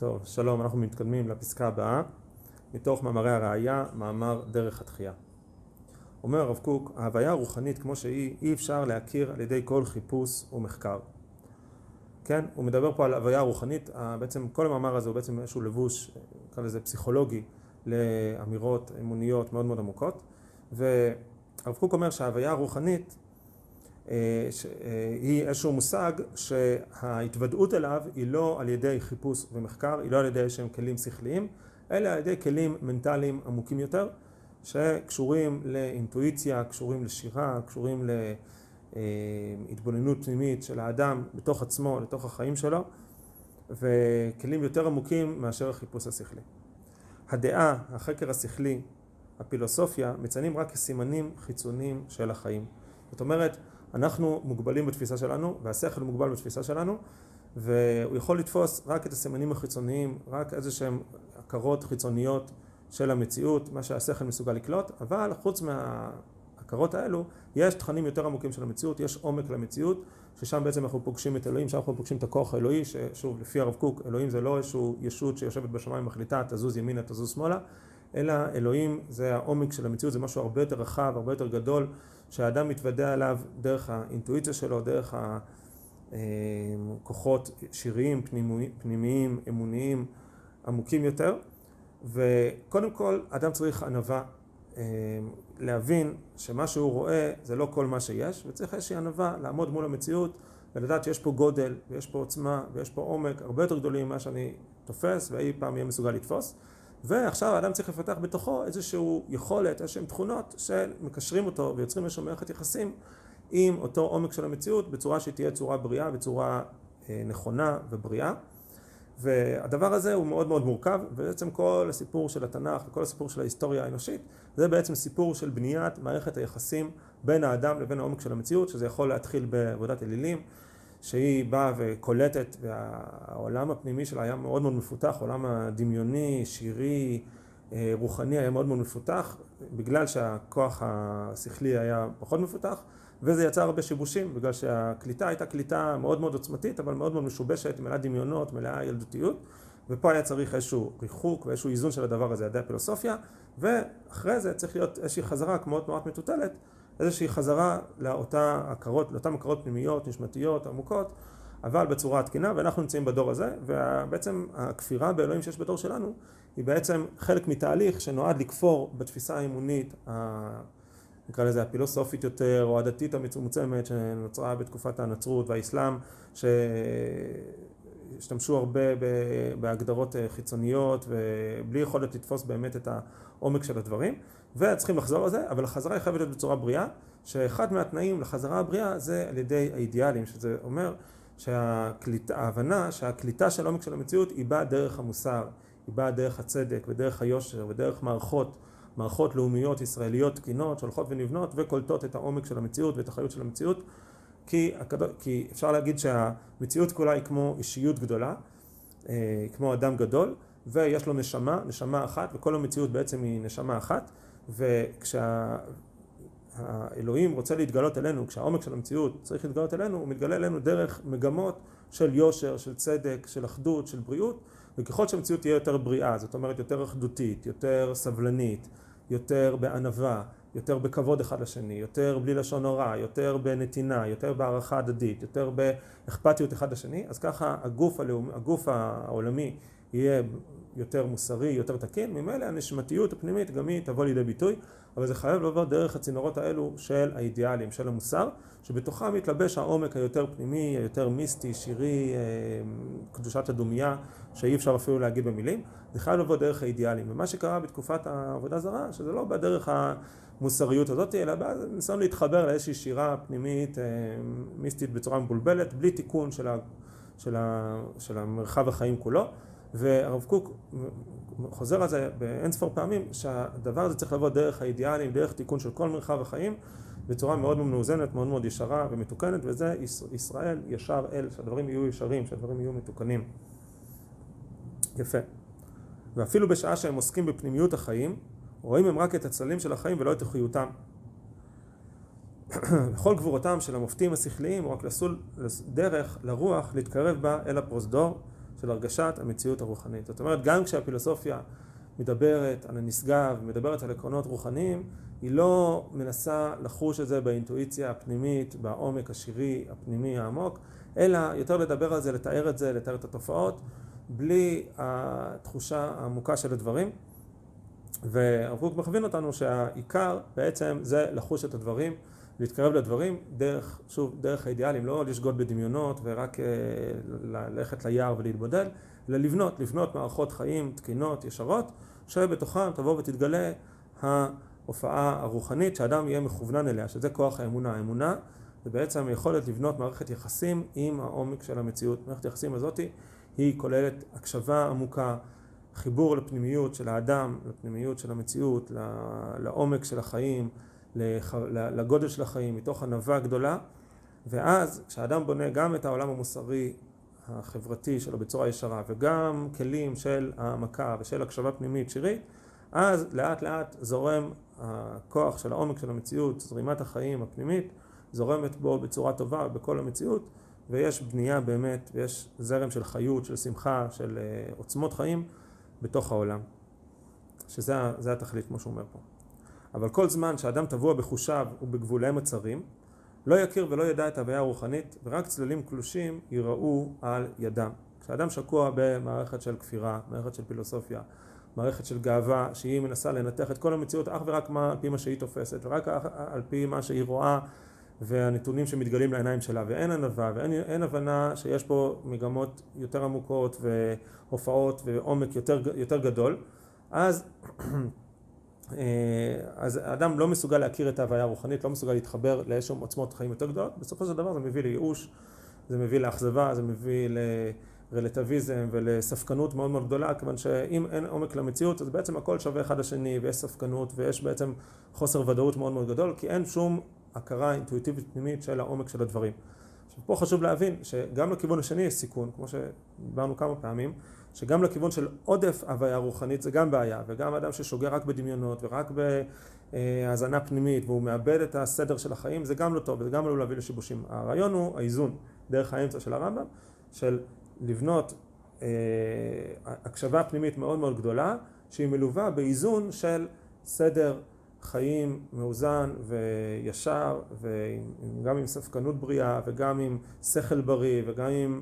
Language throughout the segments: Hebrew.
טוב, שלום, אנחנו מתקדמים לפסקה הבאה, מתוך מאמרי הראייה, מאמר דרך התחייה. אומר הרב קוק, ההוויה הרוחנית כמו שהיא, אי אפשר להכיר על ידי כל חיפוש ומחקר. כן, הוא מדבר פה על הוויה רוחנית, בעצם כל המאמר הזה הוא בעצם איזשהו לבוש, נקרא לזה פסיכולוגי, לאמירות אמוניות מאוד מאוד עמוקות, והרב קוק אומר שההוויה הרוחנית היא איזשהו מושג שההתוודעות אליו היא לא על ידי חיפוש ומחקר, היא לא על ידי איזשהם כלים שכליים, אלא על ידי כלים מנטליים עמוקים יותר, שקשורים לאינטואיציה, קשורים לשירה, קשורים להתבוננות פנימית של האדם בתוך עצמו, לתוך החיים שלו, וכלים יותר עמוקים מאשר החיפוש השכלי. הדעה, החקר השכלי, הפילוסופיה, מציינים רק כסימנים חיצוניים של החיים. זאת אומרת, אנחנו מוגבלים בתפיסה שלנו, והשכל מוגבל בתפיסה שלנו, והוא יכול לתפוס רק את הסימנים החיצוניים, רק איזה שהם הכרות חיצוניות של המציאות, מה שהשכל מסוגל לקלוט, אבל חוץ מההכרות האלו, יש תכנים יותר עמוקים של המציאות, יש עומק למציאות, ששם בעצם אנחנו פוגשים את אלוהים, שם אנחנו פוגשים את הכוח האלוהי, ששוב, לפי הרב קוק, אלוהים זה לא איזושהי ישות שיושבת בשמיים ומחליטה, תזוז ימינה, תזוז שמאלה, אלא אלוהים זה העומק של המציאות, זה משהו הרבה יותר רחב, הרבה יותר גדול, שהאדם מתוודע עליו דרך האינטואיציה שלו, דרך הכוחות שיריים, פנימיים, אמוניים, עמוקים יותר. וקודם כל, אדם צריך ענווה, להבין שמה שהוא רואה זה לא כל מה שיש, וצריך איזושהי ענווה לעמוד מול המציאות ולדעת שיש פה גודל, ויש פה עוצמה, ויש פה עומק הרבה יותר גדולים ממה שאני תופס, ואי פעם יהיה מסוגל לתפוס. ועכשיו האדם צריך לפתח בתוכו איזושהי יכולת, איזשהן תכונות שמקשרים אותו ויוצרים איזושהי מערכת יחסים עם אותו עומק של המציאות בצורה שתהיה צורה בריאה, בצורה אה, נכונה ובריאה. והדבר הזה הוא מאוד מאוד מורכב, ובעצם כל הסיפור של התנ"ך וכל הסיפור של ההיסטוריה האנושית זה בעצם סיפור של בניית מערכת היחסים בין האדם לבין העומק של המציאות, שזה יכול להתחיל בעבודת אלילים, שהיא באה וקולטת, והעולם הפנימי שלה היה מאוד מאוד מפותח, עולם הדמיוני, שירי, אה, רוחני היה מאוד מאוד מפותח, בגלל שהכוח השכלי היה פחות מפותח, וזה יצר הרבה שיבושים, בגלל שהקליטה הייתה קליטה מאוד מאוד עוצמתית, אבל מאוד מאוד משובשת, מלאה דמיונות, מלאה ילדותיות, ופה היה צריך איזשהו ריחוק ואיזשהו איזון של הדבר הזה על ידי הפילוסופיה, ואחרי זה צריך להיות איזושהי חזרה כמו תנועת מטוטלת, איזושהי חזרה לאותה הכרות, לאותן הכרות פנימיות, נשמתיות, עמוקות, אבל בצורה התקינה, ואנחנו נמצאים בדור הזה, ובעצם הכפירה באלוהים שיש בדור שלנו, היא בעצם חלק מתהליך שנועד לכפור בתפיסה האמונית, נקרא לזה הפילוסופית יותר, או הדתית המצומצמת שנוצרה בתקופת הנצרות והאסלאם, שהשתמשו הרבה בהגדרות חיצוניות ובלי יכולת לתפוס באמת את העומק של הדברים. וצריכים לחזור על זה, אבל החזרה היא חייבת להיות בצורה בריאה, שאחד מהתנאים לחזרה הבריאה זה על ידי האידיאלים, שזה אומר שההבנה שהקליטה של עומק של המציאות היא באה דרך המוסר, היא באה דרך הצדק ודרך היושר ודרך מערכות, מערכות לאומיות ישראליות תקינות שהולכות ונבנות וקולטות את העומק של המציאות ואת החיות של המציאות כי, כי אפשר להגיד שהמציאות כולה היא כמו אישיות גדולה, אה, כמו אדם גדול ויש לו נשמה, נשמה אחת וכל המציאות בעצם היא נשמה אחת וכשהאלוהים רוצה להתגלות אלינו, כשהעומק של המציאות צריך להתגלות אלינו, הוא מתגלה אלינו דרך מגמות של יושר, של צדק, של אחדות, של בריאות, וככל שהמציאות תהיה יותר בריאה, זאת אומרת יותר אחדותית, יותר סבלנית, יותר בענווה, יותר בכבוד אחד לשני, יותר בלי לשון הרע, יותר בנתינה, יותר בהערכה הדדית, יותר באכפתיות אחד לשני, אז ככה הגוף, הלאומ... הגוף העולמי יהיה יותר מוסרי, יותר תקין, ממילא הנשמתיות הפנימית גם היא תבוא לידי ביטוי, אבל זה חייב לבוא דרך הצינורות האלו של האידיאלים, של המוסר, שבתוכם מתלבש העומק היותר פנימי, היותר מיסטי, שירי, אה, קדושת הדומייה, שאי אפשר אפילו להגיד במילים, זה חייב לבוא דרך האידיאלים. ומה שקרה בתקופת העבודה זרה, שזה לא בדרך המוסריות הזאת, אלא בניסיון להתחבר לאיזושהי שירה פנימית, אה, מיסטית בצורה מבולבלת, בלי תיקון של, ה, של, ה, של המרחב החיים כולו. והרב קוק חוזר על זה באין ספור פעמים שהדבר הזה צריך לבוא דרך האידיאלים, דרך תיקון של כל מרחב החיים בצורה מאוד מאוזנת, מאוד מאוד ישרה ומתוקנת וזה ישראל ישר אל, שהדברים יהיו ישרים, שהדברים יהיו מתוקנים. יפה. ואפילו בשעה שהם עוסקים בפנימיות החיים רואים הם רק את הצללים של החיים ולא את איכויותם. וכל גבורתם של המופתים השכליים הוא רק לסול דרך לרוח להתקרב בה אל הפרוזדור של הרגשת המציאות הרוחנית. זאת אומרת, גם כשהפילוסופיה מדברת על הנשגב, מדברת על עקרונות רוחניים, היא לא מנסה לחוש את זה באינטואיציה הפנימית, בעומק השירי הפנימי העמוק, אלא יותר לדבר על זה, לתאר את זה, לתאר את התופעות, בלי התחושה העמוקה של הדברים. והרב קוק מכווין אותנו שהעיקר בעצם זה לחוש את הדברים, להתקרב לדברים דרך, שוב, דרך האידיאלים, לא לשגות בדמיונות ורק אה, ללכת ליער ולהתבודד, אלא לבנות, לבנות מערכות חיים תקינות, ישרות, שבתוכן תבוא ותתגלה ההופעה הרוחנית, שאדם יהיה מכוונן אליה, שזה כוח האמונה. האמונה זה בעצם היכולת לבנות מערכת יחסים עם העומק של המציאות. מערכת היחסים הזאת היא כוללת הקשבה עמוקה, חיבור לפנימיות של האדם, לפנימיות של המציאות, לעומק של החיים, לגודל של החיים, מתוך ענווה גדולה, ואז כשאדם בונה גם את העולם המוסרי החברתי שלו בצורה ישרה וגם כלים של העמקה ושל הקשבה פנימית שירית, אז לאט לאט זורם הכוח של העומק של המציאות, זרימת החיים הפנימית, זורמת בו בצורה טובה בכל המציאות ויש בנייה באמת ויש זרם של חיות, של שמחה, של אה, עוצמות חיים בתוך העולם. שזה התכלית כמו שהוא אומר פה. אבל כל זמן שאדם טבוע בחושיו ובגבוליהם הצרים, לא יכיר ולא ידע את ההוויה הרוחנית, ורק צללים קלושים ייראו על ידם. כשאדם שקוע במערכת של כפירה, מערכת של פילוסופיה, מערכת של גאווה, שהיא מנסה לנתח את כל המציאות אך ורק מה, על פי מה שהיא תופסת, ורק על פי מה שהיא רואה והנתונים שמתגלים לעיניים שלה, ואין ענווה ואין הבנה שיש פה מגמות יותר עמוקות והופעות ועומק יותר, יותר גדול, אז אז האדם לא מסוגל להכיר את ההוויה הרוחנית, לא מסוגל להתחבר לאיזשהו עוצמות חיים יותר גדולות, בסופו של דבר זה מביא לייאוש, זה מביא לאכזבה, זה מביא לרלטיביזם ולספקנות מאוד מאוד גדולה, כיוון שאם אין עומק למציאות, אז בעצם הכל שווה אחד לשני, ויש ספקנות, ויש בעצם חוסר ודאות מאוד מאוד גדול, כי אין שום הכרה אינטואיטיבית פנימית של העומק של הדברים. עכשיו פה חשוב להבין שגם לכיוון השני יש סיכון, כמו שדיברנו כמה פעמים, שגם לכיוון של עודף הוויה רוחנית זה גם בעיה, וגם אדם ששוגה רק בדמיונות ורק בהאזנה פנימית והוא מאבד את הסדר של החיים זה גם לא טוב וזה גם עלול להביא לשיבושים. הרעיון הוא האיזון דרך האמצע של הרמב"ם של לבנות אה, הקשבה פנימית מאוד מאוד גדולה שהיא מלווה באיזון של סדר חיים מאוזן וישר וגם עם ספקנות בריאה וגם עם שכל בריא וגם עם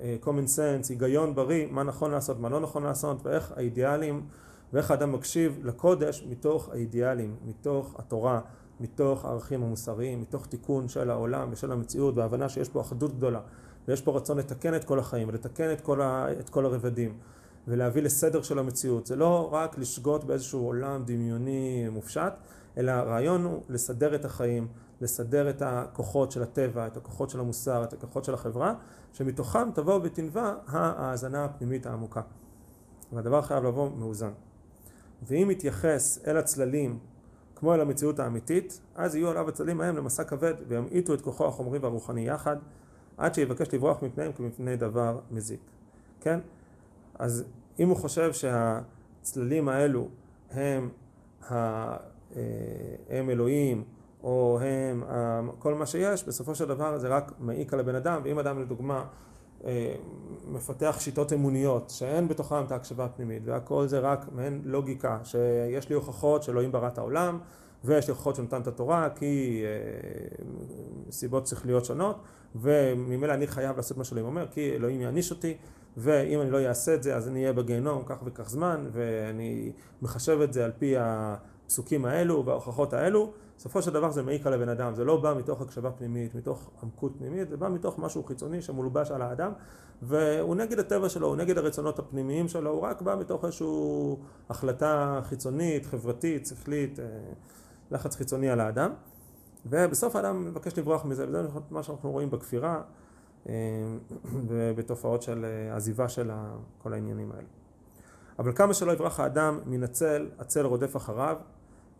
אה, common sense, היגיון בריא, מה נכון לעשות, מה לא נכון לעשות, ואיך האידיאלים, ואיך האדם מקשיב לקודש מתוך האידיאלים, מתוך התורה, מתוך הערכים המוסריים, מתוך תיקון של העולם ושל המציאות, והבנה שיש פה אחדות גדולה, ויש פה רצון לתקן את כל החיים, ולתקן את כל, ה, את כל הרבדים, ולהביא לסדר של המציאות. זה לא רק לשגות באיזשהו עולם דמיוני מופשט, אלא הרעיון הוא לסדר את החיים, לסדר את הכוחות של הטבע, את הכוחות של המוסר, את הכוחות של החברה, שמתוכם תבוא ותנבע ההאזנה הפנימית העמוקה. והדבר חייב לבוא מאוזן. ואם יתייחס אל הצללים כמו אל המציאות האמיתית, אז יהיו עליו הצללים ההם למסע כבד וימעיטו את כוחו החומרי והרוחני יחד, עד שיבקש לברוח מפניהם כמפני דבר מזיק. כן? אז אם הוא חושב שהצללים האלו הם, ה, אה, הם אלוהים או הם, כל מה שיש, בסופו של דבר זה רק מעיק על הבן אדם, ואם אדם לדוגמה אה, מפתח שיטות אמוניות שאין בתוכם את ההקשבה הפנימית והכל זה רק מעין לוגיקה שיש לי הוכחות שאלוהים ברא את העולם ויש לי הוכחות שנתן את התורה כי אה, סיבות שכליות שונות וממילא אני חייב לעשות מה שאלוהים אומר כי אלוהים יעניש אותי ואם אני לא אעשה את זה אז אני אהיה בגיהנום כך וכך זמן ואני מחשב את זה על פי הפסוקים האלו וההוכחות האלו. בסופו של דבר זה מעיק על הבן אדם, זה לא בא מתוך הקשבה פנימית, מתוך עמקות פנימית, זה בא מתוך משהו חיצוני שמולבש על האדם והוא נגד הטבע שלו, הוא נגד הרצונות הפנימיים שלו, הוא רק בא מתוך איזושהי החלטה חיצונית, חברתית, שכלית, אה, לחץ חיצוני על האדם. ובסוף האדם מבקש לברוח מזה, וזה מה שאנחנו רואים בכפירה ובתופעות של אה, עזיבה של כל העניינים האלה. אבל כמה שלא יברח האדם מן הצל, הצל רודף אחריו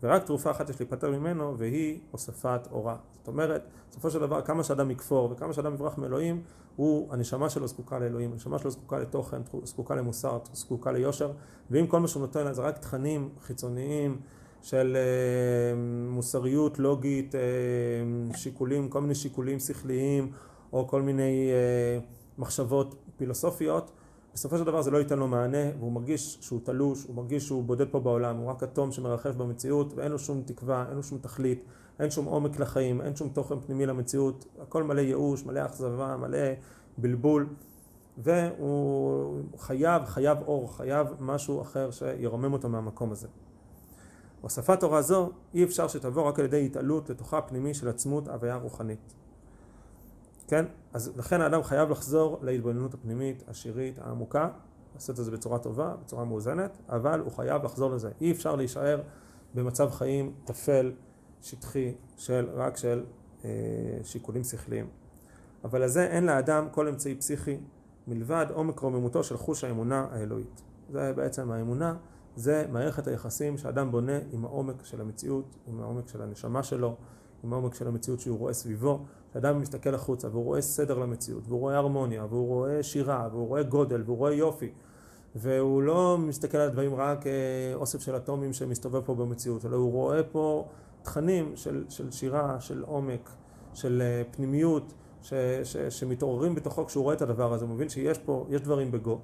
ורק תרופה אחת יש להיפטר ממנו והיא הוספת אורה. זאת אומרת, בסופו של דבר כמה שאדם יכפור וכמה שאדם יברח מאלוהים, הוא, הנשמה שלו זקוקה לאלוהים, הנשמה שלו זקוקה לתוכן, זקוקה למוסר, זקוקה ליושר, ואם כל מה שהוא נותן לה זה רק תכנים חיצוניים של אה, מוסריות לוגית, אה, שיקולים, כל מיני שיקולים שכליים או כל מיני אה, מחשבות פילוסופיות, בסופו של דבר זה לא ייתן לו מענה, והוא מרגיש שהוא תלוש, הוא מרגיש שהוא בודד פה בעולם, הוא רק אטום שמרחף במציאות, ואין לו שום תקווה, אין לו שום תכלית, אין שום עומק לחיים, אין שום תוכן פנימי למציאות, הכל מלא ייאוש, מלא אכזבה, מלא בלבול, והוא חייב, חייב אור, חייב משהו אחר שירומם אותו מהמקום הזה. הוספת תורה זו אי אפשר שתבוא רק על ידי התעלות לתוכה הפנימי של עצמות הוויה רוחנית. כן? אז לכן האדם חייב לחזור להתבוננות הפנימית, השירית, העמוקה, לעשות את זה בצורה טובה, בצורה מאוזנת, אבל הוא חייב לחזור לזה. אי אפשר להישאר במצב חיים טפל, שטחי, של, רק של אה, שיקולים שכליים. אבל לזה אין לאדם כל אמצעי פסיכי מלבד עומק רוממותו של חוש האמונה האלוהית. זה בעצם האמונה, זה מערכת היחסים שאדם בונה עם העומק של המציאות, עם העומק של הנשמה שלו, עם העומק של המציאות שהוא רואה סביבו. כשאדם מסתכל החוצה והוא רואה סדר למציאות, והוא רואה הרמוניה, והוא רואה שירה, והוא רואה גודל, והוא רואה יופי, והוא לא מסתכל על הדברים רק כאוסף של אטומים שמסתובב פה במציאות, אלא הוא רואה פה תכנים של, של שירה, של עומק, של אה, פנימיות, ש, ש, שמתעוררים בתוכו כשהוא רואה את הדבר הזה, הוא מבין שיש פה, יש דברים בגו.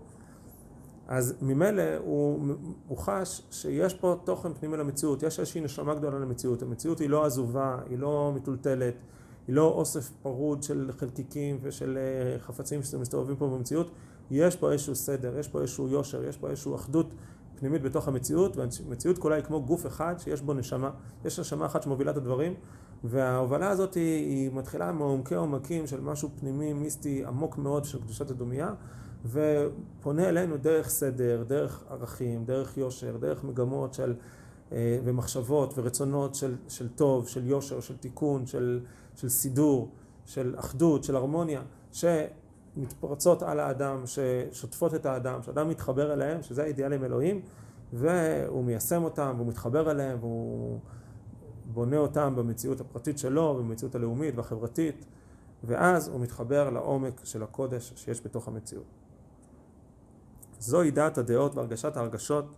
אז ממילא הוא, הוא חש שיש פה תוכן פנימי למציאות, יש איזושהי נשמה גדולה למציאות, המציאות היא לא עזובה, היא לא מטולטלת, היא לא אוסף פרוד של חלקיקים ושל אה, חפצים שמסתובבים פה במציאות, יש פה איזשהו סדר, יש פה איזשהו יושר, יש פה איזושהי אחדות פנימית בתוך המציאות, והמציאות כולה היא כמו גוף אחד שיש בו נשמה, יש נשמה אחת שמובילה את הדברים, וההובלה הזאת היא, היא מתחילה מעומקי עומקים של משהו פנימי, מיסטי, עמוק מאוד של קדושת הדומייה, ופונה אלינו דרך סדר, דרך ערכים, דרך יושר, דרך מגמות של, אה, ומחשבות ורצונות של, של טוב, של יושר, של תיקון, של, של סידור, של אחדות, של הרמוניה, שמתפרצות על האדם, ששוטפות את האדם, שאדם מתחבר אליהם, שזה האידיאלים אלוהים, והוא מיישם אותם, והוא מתחבר אליהם, והוא בונה אותם במציאות הפרטית שלו, במציאות הלאומית והחברתית, ואז הוא מתחבר לעומק של הקודש שיש בתוך המציאות. זוהי דעת הדעות והרגשת ההרגשות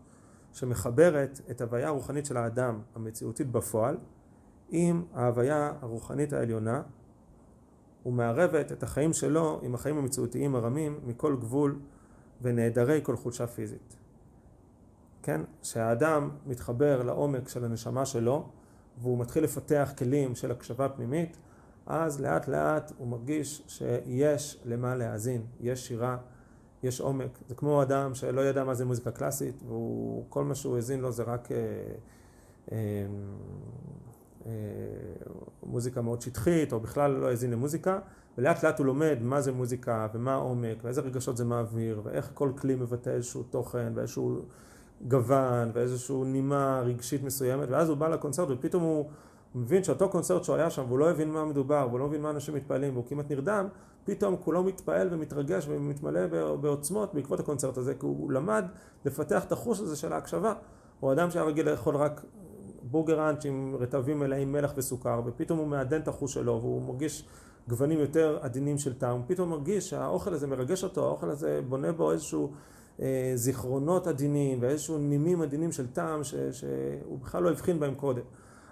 שמחברת את הוויה הרוחנית של האדם המציאותית בפועל עם ההוויה הרוחנית העליונה ומערבת את החיים שלו עם החיים המציאותיים הרמים מכל גבול ונעדרי כל חולשה פיזית. כן? שהאדם מתחבר לעומק של הנשמה שלו והוא מתחיל לפתח כלים של הקשבה פנימית, אז לאט לאט הוא מרגיש שיש למה להאזין, יש שירה, יש עומק. זה כמו אדם שלא ידע מה זה מוזיקה קלאסית, וכל מה שהוא האזין לו זה רק אה, אה, אה, מוזיקה מאוד שטחית, או בכלל לא האזין למוזיקה, ולאט לאט הוא לומד מה זה מוזיקה, ומה העומק, ואיזה רגשות זה מעביר, ואיך כל כלי מבטא איזשהו תוכן, ואיזשהו גוון, ואיזושהי נימה רגשית מסוימת, ואז הוא בא לקונצרט ופתאום הוא מבין שאותו קונצרט שהוא היה שם, והוא לא הבין מה מדובר, והוא לא מבין מה אנשים מתפעלים, והוא כמעט נרדם, פתאום כולו מתפעל ומתרגש ומתמלא בעוצמות בעקבות הקונצרט הזה, כי הוא למד לפתח את החוש הזה של ההקשבה. הוא אדם שהיה רגיל לאכול רק בורגראנץ' עם רטבים מלאים מלח וסוכר, ופתאום הוא מעדן את החוש שלו, והוא מרגיש גוונים יותר עדינים של טעם, הוא פתאום מרגיש שהאוכל הזה מרגש אותו, האוכל הזה בונה בו איזשהו אה, זיכרונות עדינים ואיזשהו נימים עדינים של טעם ש, שהוא בכלל לא הבחין בהם קודם.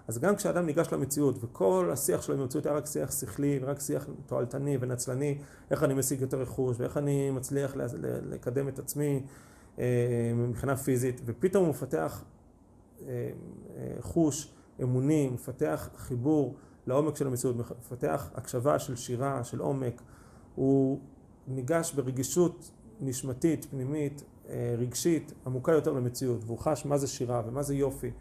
אז גם כשאדם ניגש למציאות וכל השיח שלו עם המציאות היה רק שיח שכלי ורק שיח תועלתני ונצלני, איך אני משיג יותר רכוש ואיך אני מצליח לקדם את עצמי אה, מבחינה פיזית, ופתאום הוא מפתח אה, חוש אמוני, מפתח חיבור לעומק של המציאות, מפתח הקשבה של שירה, של עומק, הוא ניגש ברגישות נשמתית, פנימית, אה, רגשית, עמוקה יותר למציאות, והוא חש מה זה שירה ומה זה יופי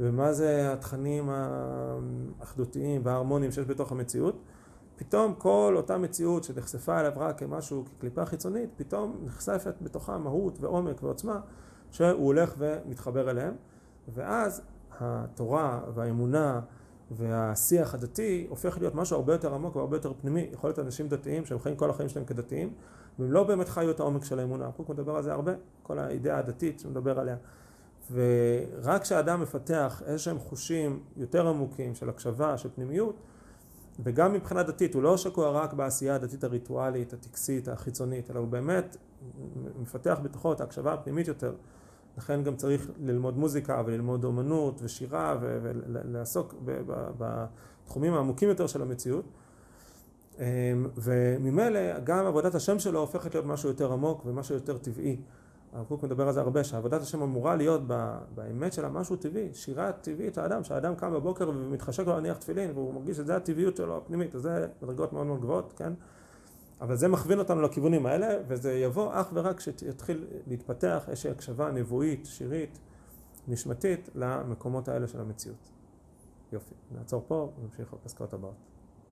ומה זה התכנים האחדותיים וההרמוניים שיש בתוך המציאות, פתאום כל אותה מציאות שנחשפה אליו רק כמשהו, כקליפה חיצונית, פתאום נחשפת בתוכה מהות ועומק ועוצמה שהוא הולך ומתחבר אליהם, ואז התורה והאמונה והשיח הדתי הופך להיות משהו הרבה יותר עמוק והרבה יותר פנימי. יכול להיות אנשים דתיים שהם חיים כל החיים שלהם כדתיים, והם לא באמת חיו את העומק של האמונה. החוק מדבר על זה הרבה, כל האידאה הדתית שמדבר עליה. ורק כשאדם מפתח איזה שהם חושים יותר עמוקים של הקשבה, של פנימיות, וגם מבחינה דתית, הוא לא שקוע רק בעשייה הדתית הריטואלית, הטקסית, החיצונית, אלא הוא באמת מפתח בתוכו את ההקשבה הפנימית יותר. לכן גם צריך ללמוד מוזיקה וללמוד אומנות ושירה ולעסוק בתחומים העמוקים יותר של המציאות. וממילא גם עבודת השם שלו הופכת להיות משהו יותר עמוק ומשהו יותר טבעי. הרב קוק מדבר על זה הרבה, שעבודת השם אמורה להיות באמת שלה משהו טבעי, שירה טבעית האדם, שהאדם קם בבוקר ומתחשק לו להניח תפילין והוא מרגיש שזה הטבעיות שלו הפנימית, אז זה בדרגות מאוד מאוד גבוהות, כן? אבל זה מכווין אותנו לכיוונים האלה, וזה יבוא אך ורק כשיתחיל להתפתח איזושהי הקשבה נבואית, שירית, נשמתית, למקומות האלה של המציאות. יופי, נעצור פה ונמשיך בפסקאות הבאות.